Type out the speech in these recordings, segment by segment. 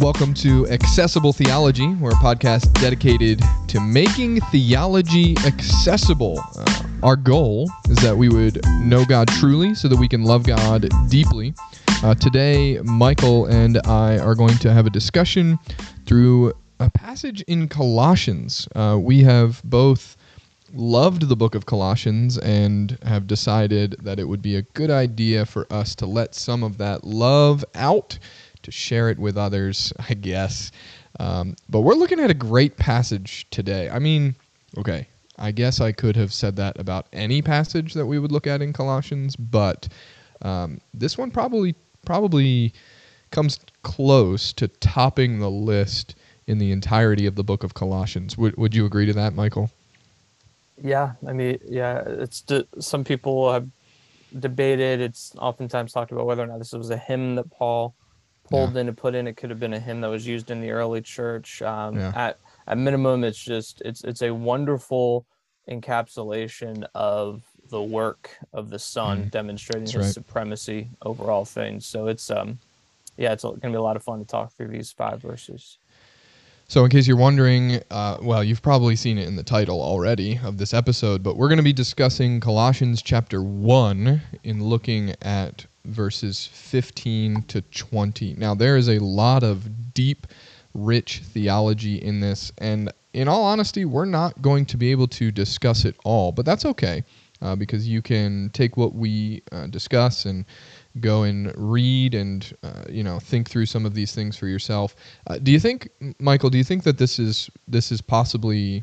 Welcome to Accessible Theology. We're a podcast dedicated to making theology accessible. Uh, our goal is that we would know God truly so that we can love God deeply. Uh, today, Michael and I are going to have a discussion through a passage in Colossians. Uh, we have both loved the book of Colossians and have decided that it would be a good idea for us to let some of that love out to share it with others, I guess. Um, but we're looking at a great passage today. I mean, okay, I guess I could have said that about any passage that we would look at in Colossians, but um, this one probably probably comes close to topping the list in the entirety of the book of Colossians. Would Would you agree to that, Michael? Yeah, I mean, yeah, it's some people have debated. It's oftentimes talked about whether or not this was a hymn that Paul pulled yeah. in to put in. It could have been a hymn that was used in the early church. Um, yeah. At at minimum, it's just it's it's a wonderful encapsulation of the work of the Son, mm. demonstrating That's his right. supremacy over all things. So it's um, yeah, it's going to be a lot of fun to talk through these five verses. So, in case you're wondering, uh, well, you've probably seen it in the title already of this episode, but we're going to be discussing Colossians chapter 1 in looking at verses 15 to 20. Now, there is a lot of deep, rich theology in this, and in all honesty, we're not going to be able to discuss it all, but that's okay uh, because you can take what we uh, discuss and go and read and uh, you know think through some of these things for yourself. Uh, do you think, Michael? Do you think that this is this is possibly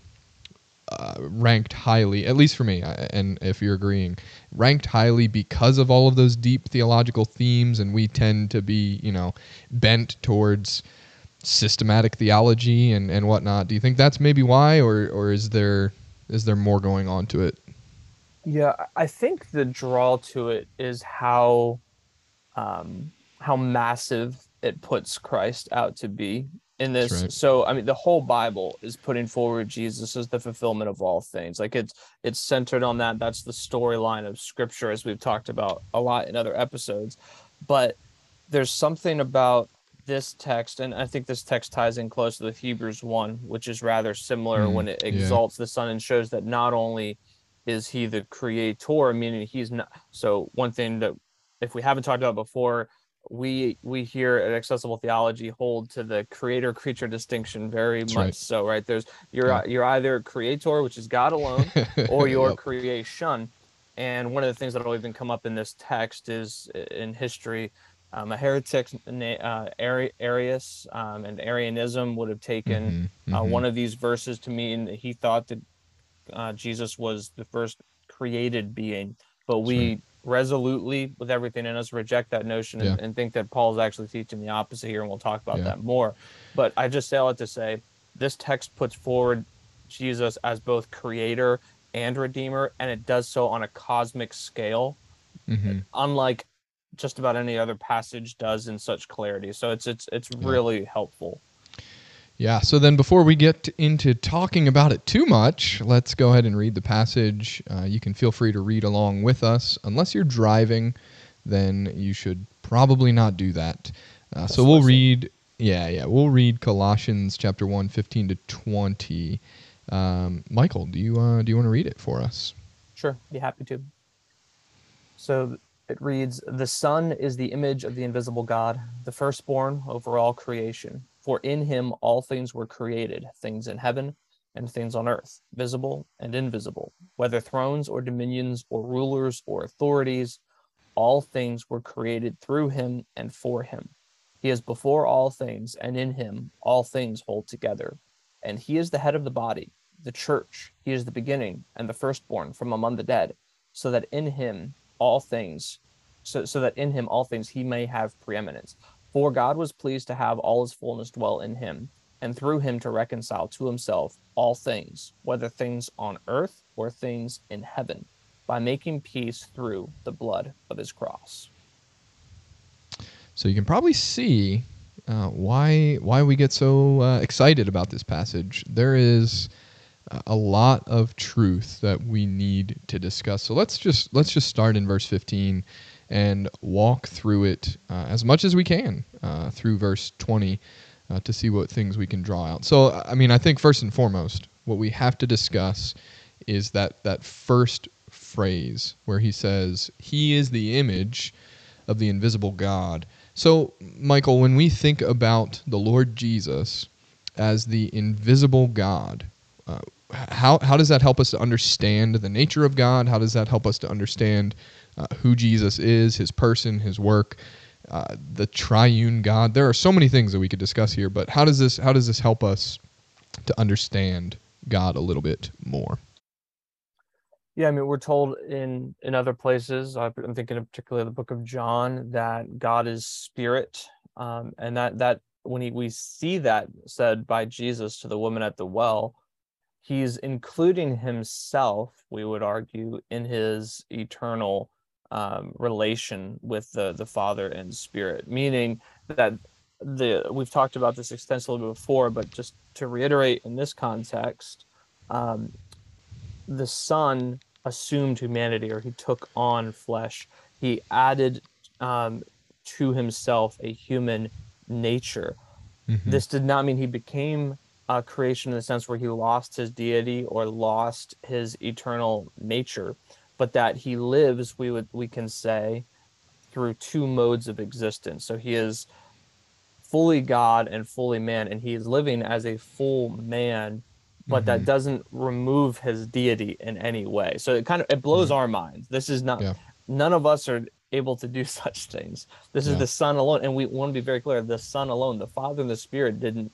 uh, ranked highly, at least for me, and if you're agreeing, ranked highly because of all of those deep theological themes, and we tend to be, you know, bent towards systematic theology and, and whatnot. Do you think that's maybe why, or or is there is there more going on to it? Yeah, I think the draw to it is how um, how massive it puts Christ out to be in this right. so i mean the whole bible is putting forward jesus as the fulfillment of all things like it's it's centered on that that's the storyline of scripture as we've talked about a lot in other episodes but there's something about this text and i think this text ties in close with hebrews 1 which is rather similar mm, when it exalts yeah. the son and shows that not only is he the creator meaning he's not so one thing that if we haven't talked about before we we here at accessible theology hold to the creator creature distinction very That's much right. so right there's you're yeah. you're either creator which is god alone or your yep. creation and one of the things that will even come up in this text is in history um, a heretic uh, Arius um, and Arianism would have taken mm-hmm, uh, mm-hmm. one of these verses to mean that he thought that uh, Jesus was the first created being, but we right resolutely with everything in us reject that notion yeah. and, and, think that Paul's actually teaching the opposite here, and we'll talk about yeah. that more. But I just say all that to say this text puts forward Jesus as both creator and redeemer, and it does so on a cosmic scale, mm-hmm. unlike just about any other passage does in such clarity. So it's it's it's yeah. really helpful. Yeah, so then before we get into talking about it too much, let's go ahead and read the passage. Uh, you can feel free to read along with us. Unless you're driving, then you should probably not do that. Uh, so we'll read, yeah, yeah, we'll read Colossians chapter 1, 15 to 20. Um, Michael, do you, uh, do you want to read it for us? Sure, be happy to. So it reads The Son is the image of the invisible God, the firstborn over all creation. For in him all things were created, things in heaven and things on earth, visible and invisible, whether thrones or dominions or rulers or authorities, all things were created through him and for him. He is before all things, and in him all things hold together. And he is the head of the body, the church. He is the beginning and the firstborn from among the dead, so that in him all things so, so that in him all things he may have preeminence. For God was pleased to have all his fullness dwell in him, and through him to reconcile to himself all things, whether things on earth or things in heaven, by making peace through the blood of his cross. So you can probably see uh, why why we get so uh, excited about this passage. There is a lot of truth that we need to discuss. So let's just let's just start in verse 15 and walk through it uh, as much as we can uh, through verse 20. uh, to see what things we can draw out. So, I mean, I think first and foremost, what we have to discuss is that that first phrase where he says, "He is the image of the invisible God." So, Michael, when we think about the Lord Jesus as the invisible God, uh, how how does that help us to understand the nature of God? How does that help us to understand uh, who Jesus is, His person, His work? Uh, the triune God. There are so many things that we could discuss here, but how does this how does this help us to understand God a little bit more? Yeah, I mean, we're told in in other places. I'm thinking of particularly the book of John that God is spirit, um, and that that when he, we see that said by Jesus to the woman at the well, he's including himself. We would argue in his eternal um, relation with the the Father and Spirit, meaning that the we've talked about this extensively before, but just to reiterate in this context, um, the Son assumed humanity, or he took on flesh. He added um, to himself a human nature. Mm-hmm. This did not mean he became a creation in the sense where he lost his deity or lost his eternal nature but that he lives, we would we can say, through two modes of existence. So he is fully God and fully man, and he is living as a full man, but mm-hmm. that doesn't remove his deity in any way. So it kind of it blows mm-hmm. our minds. This is not yeah. none of us are able to do such things. This yeah. is the Son alone, and we want to be very clear: the Son alone, the Father and the Spirit didn't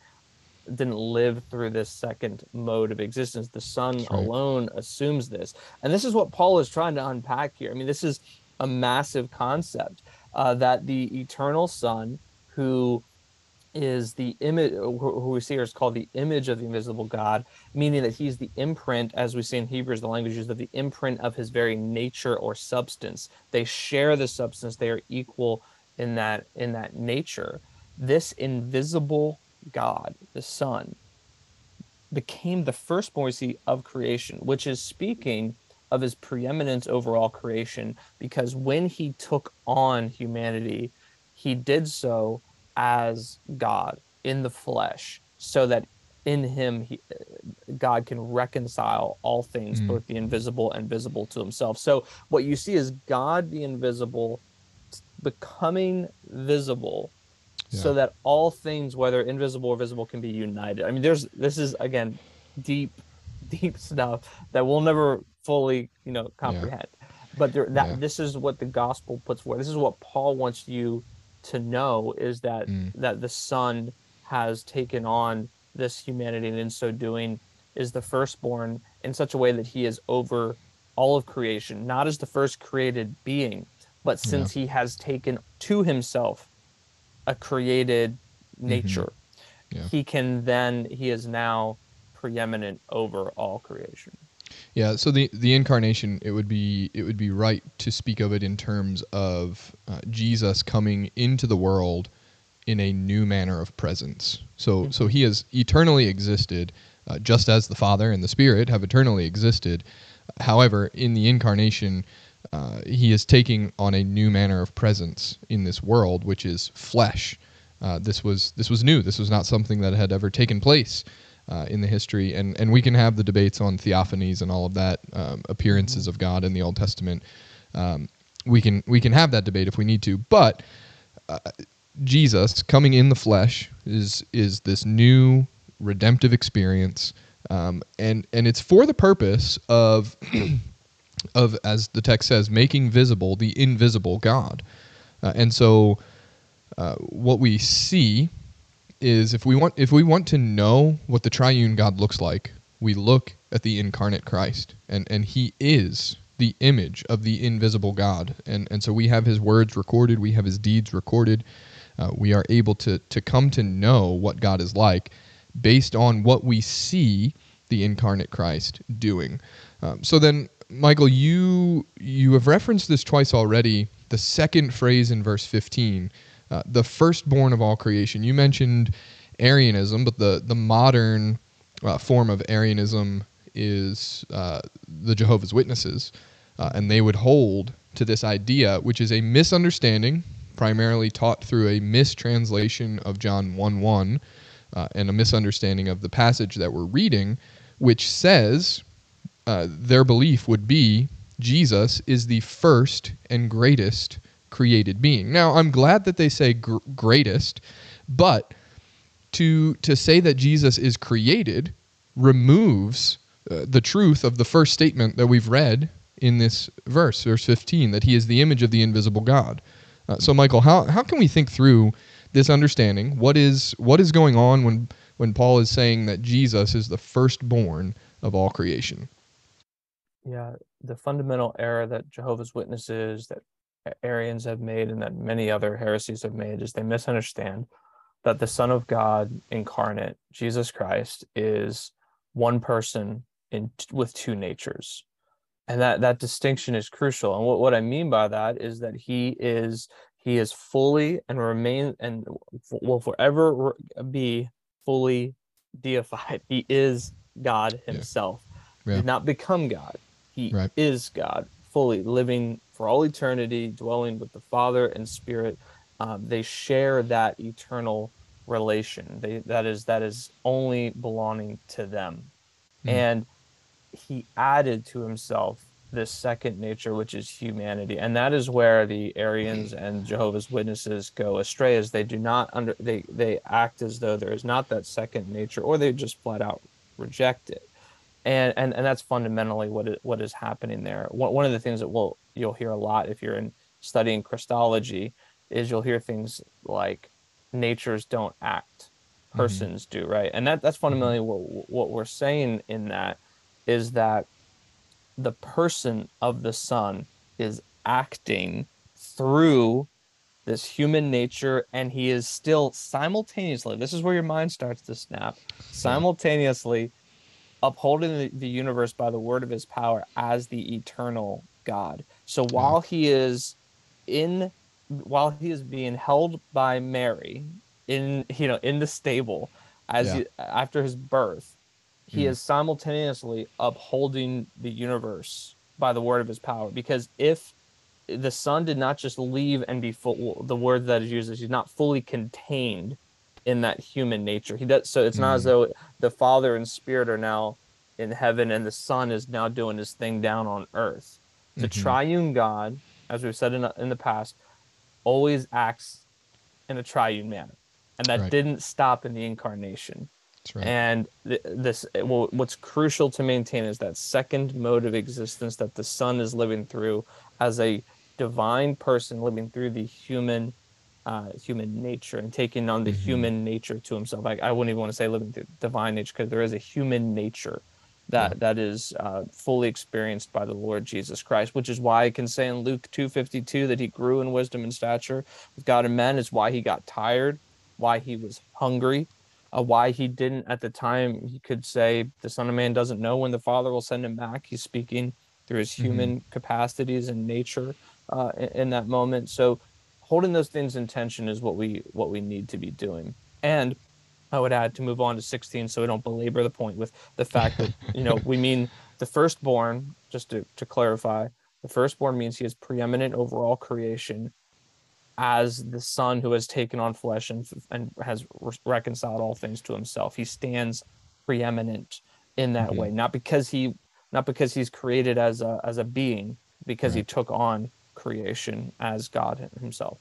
didn't live through this second mode of existence. The Son right. alone assumes this. And this is what Paul is trying to unpack here. I mean, this is a massive concept uh, that the eternal Son, who is the image, who we see here is called the image of the invisible God, meaning that he's the imprint, as we see in Hebrews, the languages of the imprint of his very nature or substance. They share the substance; they are equal in that in that nature. This invisible God, the Son, became the first firstborn of creation, which is speaking of his preeminence over all creation, because when he took on humanity, he did so as God in the flesh, so that in him he, God can reconcile all things, mm. both the invisible and visible to himself. So what you see is God the invisible becoming visible so that all things, whether invisible or visible, can be united. I mean, there's this is again deep, deep stuff that we'll never fully, you know, comprehend. Yeah. But there, that yeah. this is what the gospel puts forward. This is what Paul wants you to know is that mm. that the Son has taken on this humanity, and in so doing, is the firstborn in such a way that he is over all of creation, not as the first created being, but since yeah. he has taken to himself a created mm-hmm. nature, mm-hmm. yeah. he can then he is now preeminent over all creation. Yeah, so the the incarnation it would be it would be right to speak of it in terms of uh, Jesus coming into the world in a new manner of presence. So mm-hmm. so he has eternally existed, uh, just as the Father and the Spirit have eternally existed. However, in the incarnation, uh, he is taking on a new manner of presence in this world, which is flesh. Uh, this was this was new. This was not something that had ever taken place uh, in the history, and and we can have the debates on theophanies and all of that um, appearances of God in the Old Testament. Um, we can we can have that debate if we need to, but uh, Jesus coming in the flesh is is this new redemptive experience, um, and and it's for the purpose of of, as the text says, making visible the invisible God. Uh, and so, uh, what we see is if we want if we want to know what the triune God looks like, we look at the incarnate Christ, and and He is the image of the invisible God, and and so we have His words recorded, we have His deeds recorded. Uh, we are able to to come to know what God is like based on what we see the incarnate Christ doing. Um, so then Michael, you you have referenced this twice already. The second phrase in verse 15, uh, the firstborn of all creation. You mentioned Arianism, but the the modern uh, form of Arianism is uh, the Jehovah's Witnesses, uh, and they would hold to this idea, which is a misunderstanding, primarily taught through a mistranslation of John 1 1, uh, and a misunderstanding of the passage that we're reading, which says uh, their belief would be Jesus is the first and greatest created being. Now, I'm glad that they say gr- greatest, but to to say that Jesus is created removes uh, the truth of the first statement that we've read in this verse, verse 15, that he is the image of the invisible God. Uh, so, Michael, how how can we think through this understanding? What is what is going on when when Paul is saying that Jesus is the firstborn of all creation? Yeah, the fundamental error that Jehovah's Witnesses, that Arians have made, and that many other heresies have made is they misunderstand that the Son of God incarnate, Jesus Christ, is one person in with two natures. And that that distinction is crucial. And what, what I mean by that is that he is he is fully and remain and will forever be fully deified. He is God himself. Yeah. Yeah. Did not become God. He right. is God, fully living for all eternity, dwelling with the Father and Spirit. Um, they share that eternal relation. They, that is that is only belonging to them. Mm. And he added to himself this second nature, which is humanity, and that is where the Arians and Jehovah's Witnesses go astray. Is they do not under they they act as though there is not that second nature, or they just flat out reject it and and and that's fundamentally what it, what is happening there. One one of the things that will you'll hear a lot if you're in studying Christology is you'll hear things like natures don't act, mm-hmm. persons mm-hmm. do, right? And that that's fundamentally mm-hmm. what what we're saying in that is that the person of the Son is acting through this human nature and he is still simultaneously this is where your mind starts to snap simultaneously upholding the, the universe by the word of his power as the eternal God. So while he is in while he is being held by Mary in you know in the stable as yeah. he, after his birth, he mm. is simultaneously upholding the universe by the word of his power. Because if the son did not just leave and be full, the word that is used is he's not fully contained in that human nature. He does so. It's not as mm. though the Father and Spirit are now in heaven and the Son is now doing his thing down on earth. The mm-hmm. triune God, as we've said in, in the past, always acts in a triune manner, and that right. didn't stop in the incarnation. Right. And th- this, well, what's crucial to maintain is that second mode of existence that the Son is living through as a divine person living through the human uh, human nature and taking on the mm-hmm. human nature to himself. I, I wouldn't even want to say living the divine nature because there is a human nature that yeah. that is uh, fully experienced by the Lord Jesus Christ, which is why I can say in Luke two fifty two that he grew in wisdom and stature with God and men. Is why he got tired, why he was hungry, uh, why he didn't at the time. He could say the Son of Man doesn't know when the Father will send him back. He's speaking through his mm-hmm. human capacities and nature uh, in, in that moment. So holding those things in tension is what we what we need to be doing. And I would add to move on to 16 so we don't belabor the point with the fact that, you know, we mean the firstborn, just to, to clarify, the firstborn means he is preeminent over all creation as the son who has taken on flesh and, and has re- reconciled all things to himself. He stands preeminent in that mm-hmm. way, not because he not because he's created as a as a being, because right. he took on creation as God himself.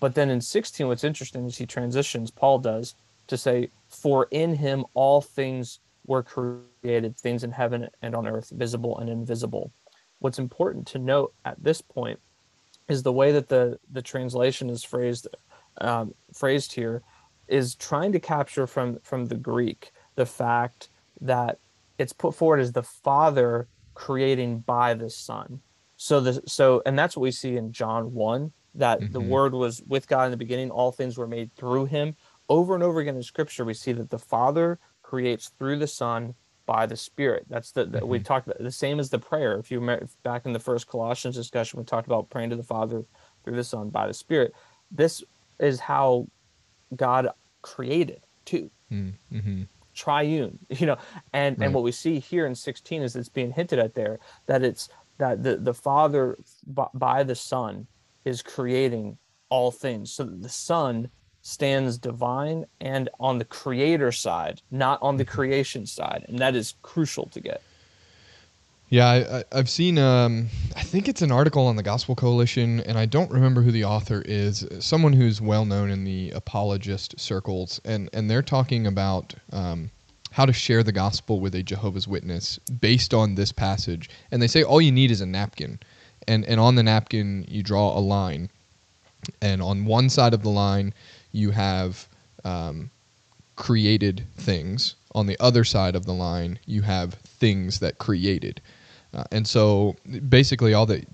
But then in 16, what's interesting is he transitions, Paul does, to say, For in him all things were created, things in heaven and on earth, visible and invisible. What's important to note at this point is the way that the, the translation is phrased um, phrased here is trying to capture from from the Greek the fact that it's put forward as the Father creating by the Son. So the so and that's what we see in John one that mm-hmm. the Word was with God in the beginning. All things were made through Him over and over again in scripture we see that the father creates through the son by the spirit that's the, the mm-hmm. we talked about the same as the prayer if you remember back in the first colossians discussion we talked about praying to the father through the son by the spirit this is how god created too mm-hmm. triune you know and right. and what we see here in 16 is it's being hinted at there that it's that the, the father by the son is creating all things so that the son stands divine and on the creator side, not on the mm-hmm. creation side. And that is crucial to get. Yeah, I, have seen. Um, I think it's an article on the Gospel Coalition, and I don't remember who the author is. Someone who's well known in the apologist circles, and and they're talking about um, how to share the gospel with a Jehovah's Witness based on this passage. And they say all you need is a napkin, and and on the napkin you draw a line, and on one side of the line you have um, created things. On the other side of the line you have things that created. Uh, and so basically all that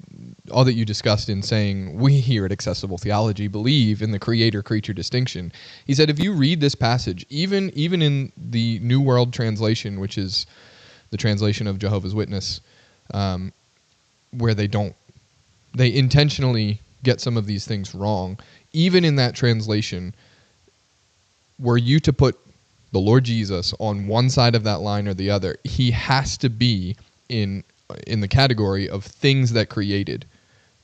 all that you discussed in saying we here at accessible theology believe in the creator creature distinction he said if you read this passage even even in the new world translation which is the translation of jehovah's witness um, where they don't they intentionally get some of these things wrong even in that translation were you to put the lord jesus on one side of that line or the other he has to be in in the category of things that created.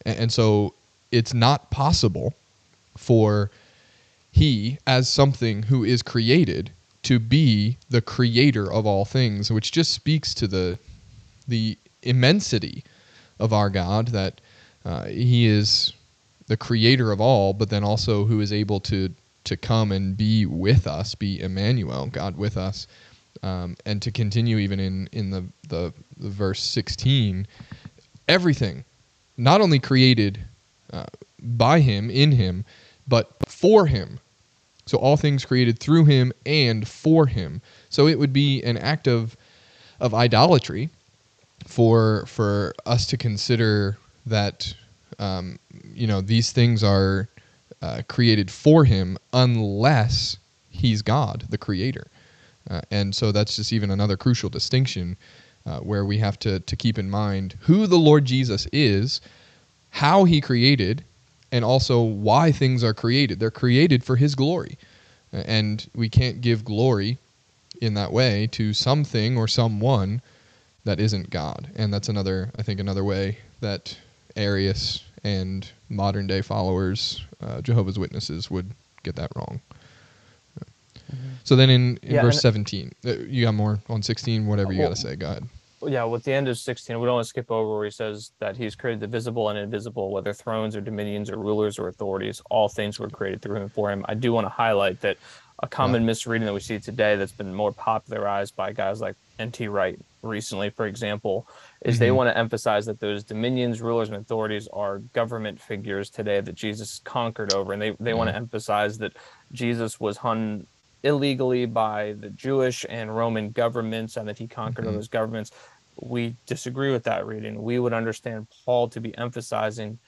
And so it's not possible for he, as something who is created, to be the creator of all things, which just speaks to the the immensity of our God that uh, he is the creator of all, but then also who is able to to come and be with us, be Emmanuel, God with us, um, and to continue even in in the, the, the verse 16 everything not only created uh, by him in him but for him. So all things created through him and for him. So it would be an act of of idolatry for for us to consider that um, you know these things are uh, created for him unless he's God the creator uh, and so that's just even another crucial distinction uh, where we have to, to keep in mind who the Lord Jesus is, how he created, and also why things are created. They're created for his glory. And we can't give glory in that way to something or someone that isn't God. And that's another, I think, another way that Arius and modern day followers, uh, Jehovah's Witnesses, would get that wrong. Mm-hmm. So then in, in yeah, verse 17, uh, you got more on 16, whatever you well, got to say. Go ahead. Yeah, with the end of 16, we don't want to skip over where he says that he's created the visible and invisible, whether thrones or dominions or rulers or authorities, all things were created through him and for him. I do want to highlight that a common yeah. misreading that we see today that's been more popularized by guys like N.T. Wright recently, for example, is mm-hmm. they want to emphasize that those dominions, rulers, and authorities are government figures today that Jesus conquered over. And they, they yeah. want to emphasize that Jesus was hung illegally by the Jewish and Roman governments and that he conquered mm-hmm. those governments. We disagree with that reading. We would understand Paul to be emphasizing,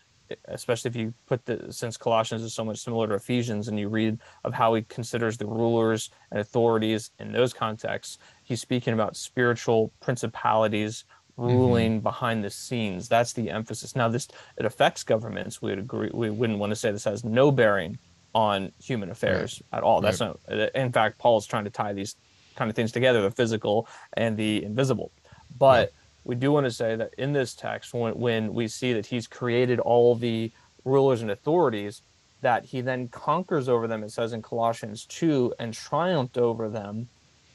especially if you put the since Colossians is so much similar to Ephesians and you read of how he considers the rulers and authorities in those contexts, he's speaking about spiritual principalities ruling mm-hmm. behind the scenes. That's the emphasis. Now this it affects governments. We'd agree we wouldn't want to say this has no bearing on human affairs right. at all. That's right. not. In fact, Paul is trying to tie these kind of things together: the physical and the invisible. But yeah. We do want to say that in this text, when when we see that he's created all the rulers and authorities, that he then conquers over them. It says in Colossians two, and triumphed over them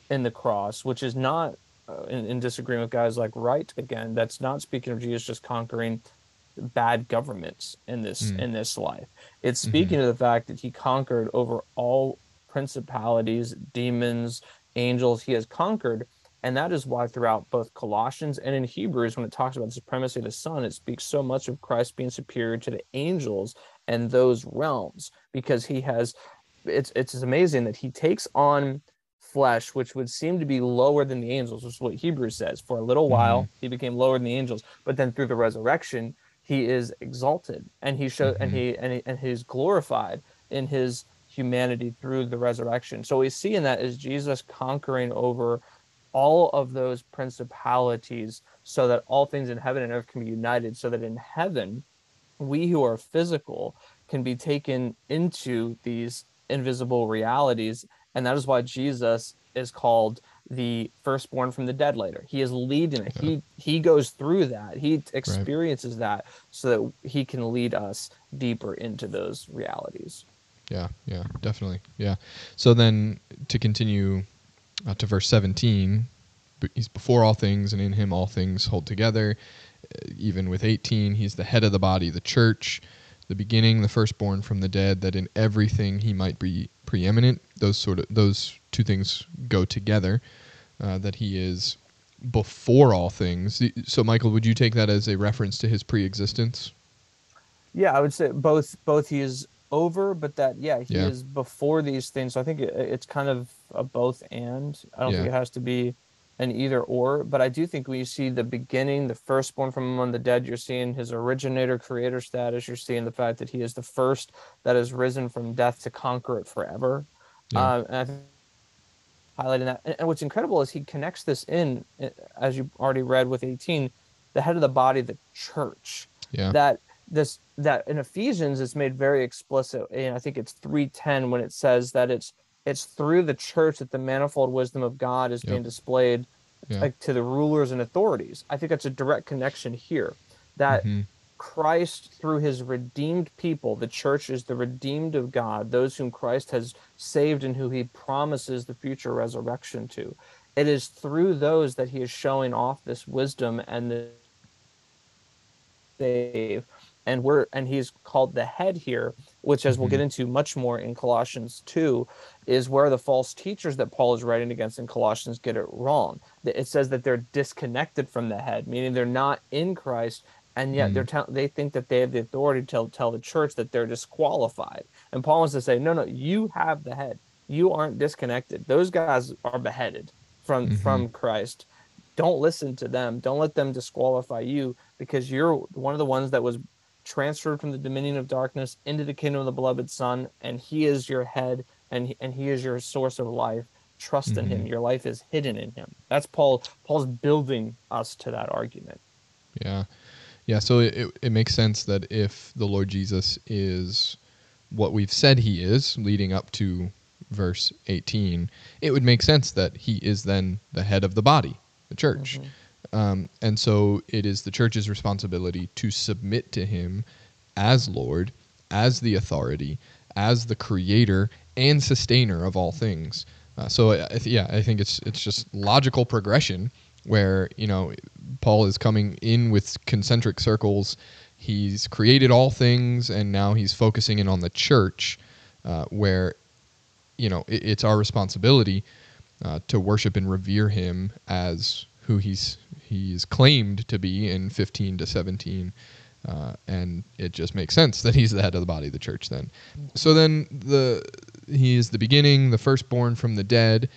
in the cross, which is not uh, in, in disagreement with guys like Wright again. That's not speaking of Jesus just conquering bad governments in this mm. in this life. It's mm-hmm. speaking mm-hmm. of the fact that he conquered over all principalities, demons, angels. He has conquered, and that is why throughout both Colossians and in Hebrews, when it talks about the supremacy of the Son, it speaks so much of Christ being superior to the angels and those realms because he has. It's it's amazing that he takes on flesh, which would seem to be lower than the angels, which is what Hebrews says. For a little while, mm-hmm. he became lower than the angels, but then through the resurrection, he is exalted and he show mm-hmm. and he and he, and he's glorified in his humanity through the resurrection. So we see in that is Jesus conquering over all of those principalities so that all things in heaven and earth can be united so that in heaven we who are physical can be taken into these invisible realities and that is why Jesus is called the firstborn from the dead later. He is leading it. He he goes through that. He experiences right. that so that he can lead us deeper into those realities. Yeah, yeah, definitely. Yeah. So then to continue uh, to verse 17, he's before all things, and in him all things hold together. Uh, even with 18, he's the head of the body, the church, the beginning, the firstborn from the dead, that in everything he might be preeminent. Those sort of those two things go together. Uh, that he is before all things. So, Michael, would you take that as a reference to his pre-existence? Yeah, I would say both. Both he is over, but that yeah, he yeah. is before these things. So I think it, it's kind of a both and. I don't yeah. think it has to be an either or, but I do think when you see the beginning, the firstborn from among the dead, you're seeing his originator, creator status. You're seeing the fact that he is the first that has risen from death to conquer it forever. Yeah. Um, and I think highlighting that. And, and what's incredible is he connects this in, as you already read with 18, the head of the body, the church. Yeah. That this that in Ephesians it's made very explicit, and I think it's 310 when it says that it's it's through the church that the manifold wisdom of God is yep. being displayed yeah. like to the rulers and authorities. I think that's a direct connection here. That mm-hmm. Christ, through his redeemed people, the church is the redeemed of God, those whom Christ has saved and who he promises the future resurrection to. It is through those that he is showing off this wisdom and the save and we're and he's called the head here which as we'll get mm-hmm. into much more in colossians 2 is where the false teachers that paul is writing against in colossians get it wrong it says that they're disconnected from the head meaning they're not in christ and yet mm. they're te- they think that they have the authority to tell the church that they're disqualified and paul wants to say no no you have the head you aren't disconnected those guys are beheaded from mm-hmm. from christ don't listen to them don't let them disqualify you because you're one of the ones that was transferred from the dominion of darkness into the kingdom of the beloved Son, and He is your head, and he, and He is your source of life. Trust mm-hmm. in Him. Mm-hmm. Your life is hidden in Him. That's Paul. Paul's building us to that argument. Yeah, yeah. So it it makes sense that if the Lord Jesus is what we've said He is, leading up to verse 18, it would make sense that He is then the head of the body, the church. Mm-hmm. Um, and so it is the church's responsibility to submit to him as Lord, as the authority, as the creator and sustainer of all things. Uh, so I th- yeah, I think it's it's just logical progression where you know Paul is coming in with concentric circles. He's created all things, and now he's focusing in on the church, uh, where you know it, it's our responsibility uh, to worship and revere him as who he's he's claimed to be in 15 to 17. Uh, and it just makes sense that he's the head of the body of the church then. So then the he is the beginning, the firstborn from the dead,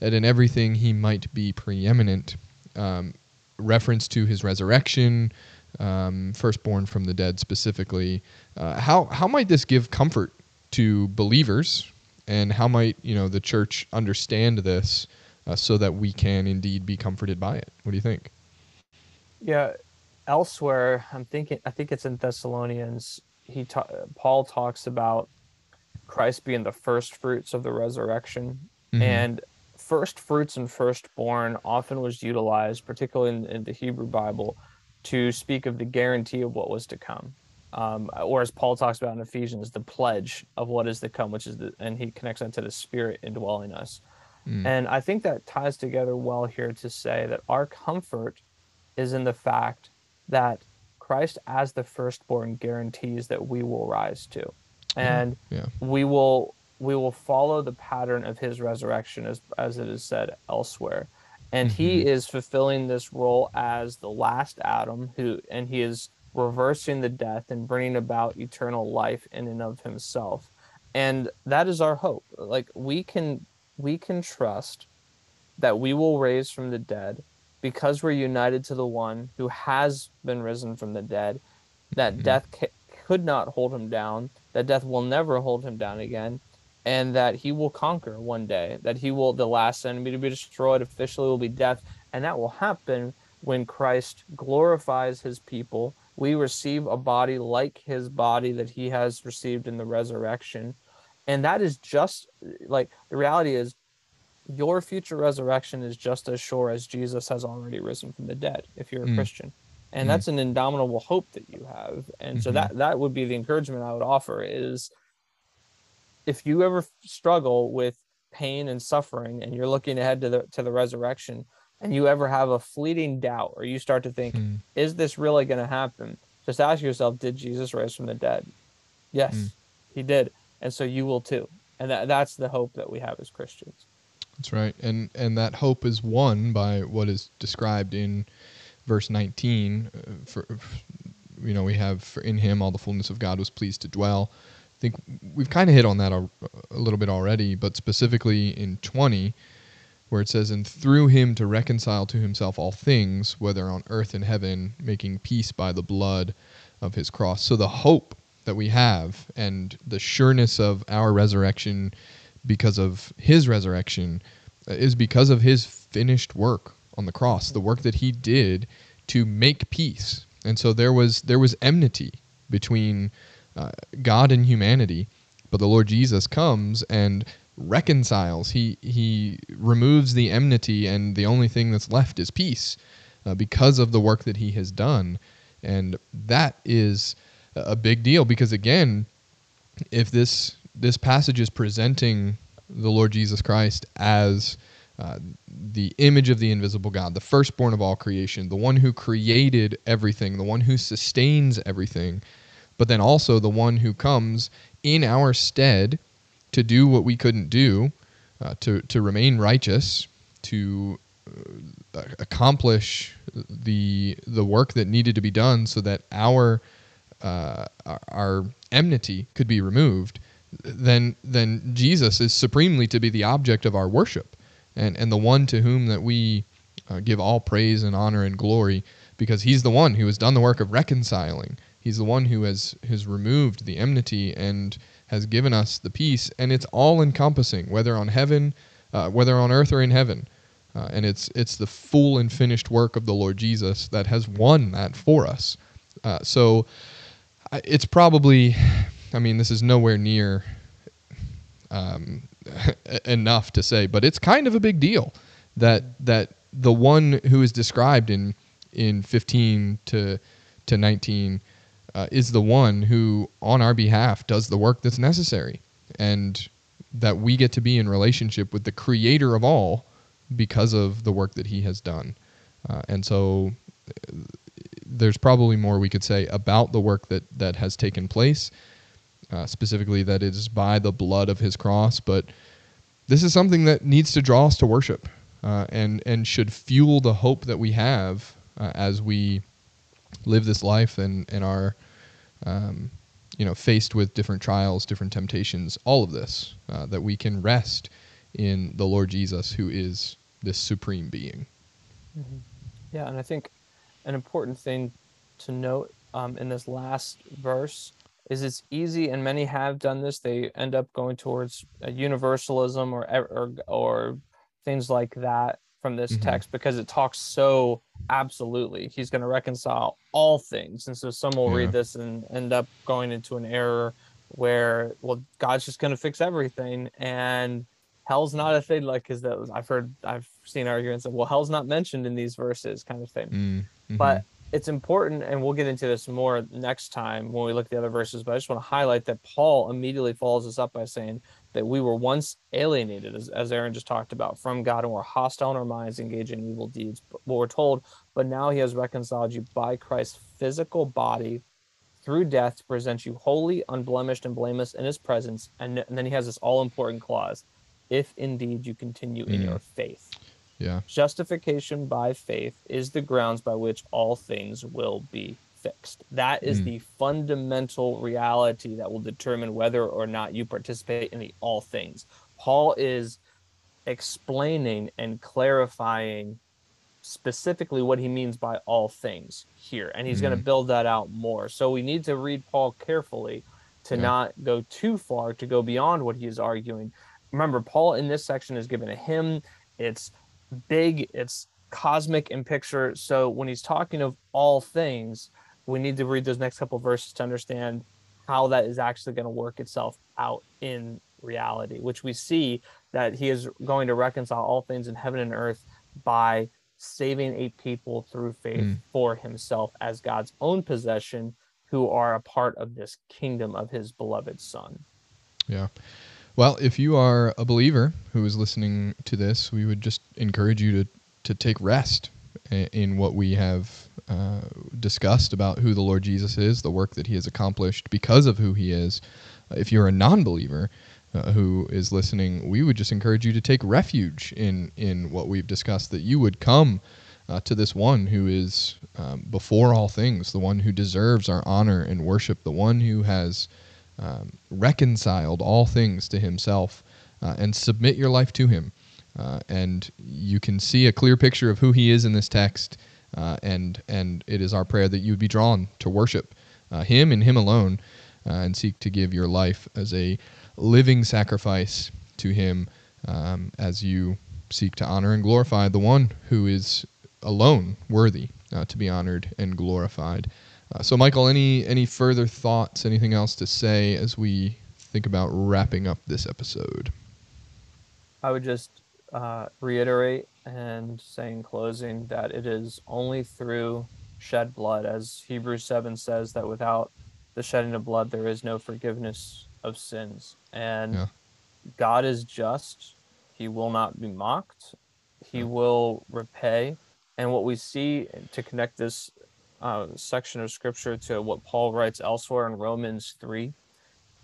that in everything he might be preeminent. Um, reference to his resurrection, um, firstborn from the dead specifically. Uh, how how might this give comfort to believers, and how might you know the church understand this uh, so that we can indeed be comforted by it? What do you think? Yeah, elsewhere, I'm thinking. I think it's in Thessalonians. He ta- Paul talks about Christ being the first fruits of the resurrection, mm-hmm. and first fruits and firstborn often was utilized, particularly in, in, the Hebrew Bible, to speak of the guarantee of what was to come. Um, or as Paul talks about in Ephesians, the pledge of what is to come, which is the, and he connects that to the Spirit indwelling us. Mm. And I think that ties together well here to say that our comfort is in the fact that Christ as the firstborn guarantees that we will rise to. And yeah. we will we will follow the pattern of his resurrection as as it is said elsewhere. And mm-hmm. he is fulfilling this role as the last Adam who and he is reversing the death and bringing about eternal life in and of himself. And that is our hope. Like we can we can trust that we will raise from the dead because we're united to the one who has been risen from the dead, that mm-hmm. death ca- could not hold him down, that death will never hold him down again, and that he will conquer one day, that he will, the last enemy to be destroyed officially will be death. And that will happen when Christ glorifies his people. We receive a body like his body that he has received in the resurrection. And that is just like the reality is your future resurrection is just as sure as Jesus has already risen from the dead if you're a mm. Christian. And mm. that's an indomitable hope that you have. And mm-hmm. so that that would be the encouragement I would offer is if you ever struggle with pain and suffering and you're looking ahead to the to the resurrection and you ever have a fleeting doubt or you start to think mm. is this really going to happen just ask yourself did jesus rise from the dead yes mm. he did and so you will too. And that, that's the hope that we have as christians. That's right. And and that hope is won by what is described in verse 19 uh, for you know we have for in him all the fullness of god was pleased to dwell. I think we've kind of hit on that a, a little bit already but specifically in 20 where it says, And through him to reconcile to himself all things, whether on earth and heaven, making peace by the blood of his cross. So the hope that we have and the sureness of our resurrection because of his resurrection uh, is because of his finished work on the cross, the work that he did to make peace. And so there was there was enmity between uh, God and humanity, but the Lord Jesus comes and reconciles. He he removes the enmity, and the only thing that's left is peace, uh, because of the work that he has done, and that is a big deal. Because again, if this this passage is presenting the Lord Jesus Christ as uh, the image of the invisible God, the firstborn of all creation, the one who created everything, the one who sustains everything, but then also the one who comes in our stead to do what we couldn't do, uh, to to remain righteous, to uh, accomplish the the work that needed to be done, so that our uh, our enmity could be removed. Then then Jesus is supremely to be the object of our worship, and and the one to whom that we uh, give all praise and honor and glory, because He's the one who has done the work of reconciling. He's the one who has has removed the enmity and has given us the peace, and it's all encompassing, whether on heaven, uh, whether on earth or in heaven. Uh, and it's it's the full and finished work of the Lord Jesus that has won that for us. Uh, so it's probably, I mean, this is nowhere near um, enough to say, but it's kind of a big deal that that the one who is described in in 15 to to 19 uh, is the one who, on our behalf, does the work that's necessary, and that we get to be in relationship with the Creator of all because of the work that He has done. Uh, and so, there's probably more we could say about the work that that has taken place, uh, specifically that it is by the blood of His cross. But this is something that needs to draw us to worship, uh, and and should fuel the hope that we have uh, as we live this life and and are um, you know, faced with different trials, different temptations, all of this, uh, that we can rest in the Lord Jesus, who is this supreme being. Mm-hmm. Yeah, and I think an important thing to note um, in this last verse is it's easy, and many have done this. They end up going towards universalism or or or things like that from this mm-hmm. text because it talks so absolutely he's going to reconcile all things and so some will yeah. read this and end up going into an error where well god's just going to fix everything and hell's not a thing like because that was i've heard i've seen arguments of well hell's not mentioned in these verses kind of thing mm-hmm. but it's important and we'll get into this more next time when we look at the other verses but i just want to highlight that paul immediately follows this up by saying that we were once alienated, as, as Aaron just talked about, from God and were hostile in our minds, engaging in evil deeds. But we're told, but now he has reconciled you by Christ's physical body through death to present you holy, unblemished, and blameless in his presence. And, and then he has this all important clause if indeed you continue mm. in your faith. Yeah. Justification by faith is the grounds by which all things will be fixed. That is mm. the fundamental reality that will determine whether or not you participate in the all things. Paul is explaining and clarifying specifically what he means by all things here, and he's mm. going to build that out more. So we need to read Paul carefully to yeah. not go too far, to go beyond what he is arguing. Remember, Paul in this section is given a hymn. It's big, it's cosmic in picture. So when he's talking of all things, we need to read those next couple verses to understand how that is actually going to work itself out in reality, which we see that he is going to reconcile all things in heaven and earth by saving a people through faith mm. for himself as God's own possession, who are a part of this kingdom of his beloved Son. Yeah. Well, if you are a believer who is listening to this, we would just encourage you to, to take rest in what we have uh, discussed about who the Lord Jesus is, the work that he has accomplished because of who he is. If you're a non believer, uh, who is listening, we would just encourage you to take refuge in in what we've discussed. That you would come uh, to this one who is um, before all things, the one who deserves our honor and worship, the one who has um, reconciled all things to himself, uh, and submit your life to him. Uh, and you can see a clear picture of who he is in this text. Uh, and and it is our prayer that you would be drawn to worship uh, him and him alone, and seek to give your life as a living sacrifice to him um, as you seek to honor and glorify the one who is alone worthy uh, to be honored and glorified. Uh, so, Michael, any any further thoughts? Anything else to say as we think about wrapping up this episode? I would just uh, reiterate and say in closing that it is only through shed blood, as Hebrews seven says, that without the shedding of blood there is no forgiveness of sins. And yeah. God is just; He will not be mocked. He will repay and what we see to connect this uh, section of scripture to what Paul writes elsewhere in Romans 3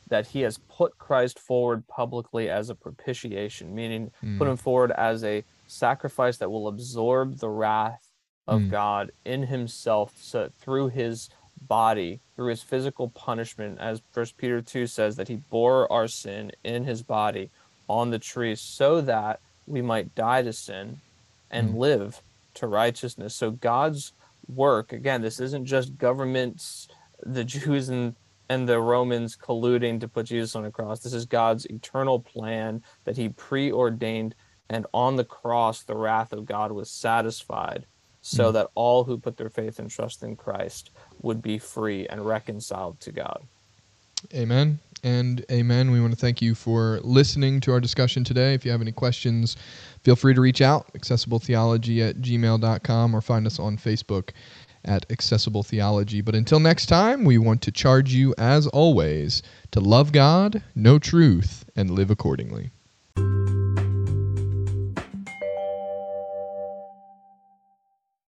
that he has put Christ forward publicly as a propitiation, meaning mm. put him forward as a sacrifice that will absorb the wrath of mm. God in himself so through his body, through his physical punishment, as First Peter 2 says, that he bore our sin in his body on the tree so that we might die to sin and mm. live to righteousness. So God's work, again, this isn't just governments, the Jews and and the Romans colluding to put Jesus on a cross. This is God's eternal plan that he preordained and on the cross the wrath of God was satisfied so mm. that all who put their faith and trust in Christ would be free and reconciled to God. Amen and amen. We want to thank you for listening to our discussion today. If you have any questions, feel free to reach out, accessibletheology at gmail.com, or find us on Facebook at Accessible Theology. But until next time, we want to charge you, as always, to love God, know truth, and live accordingly.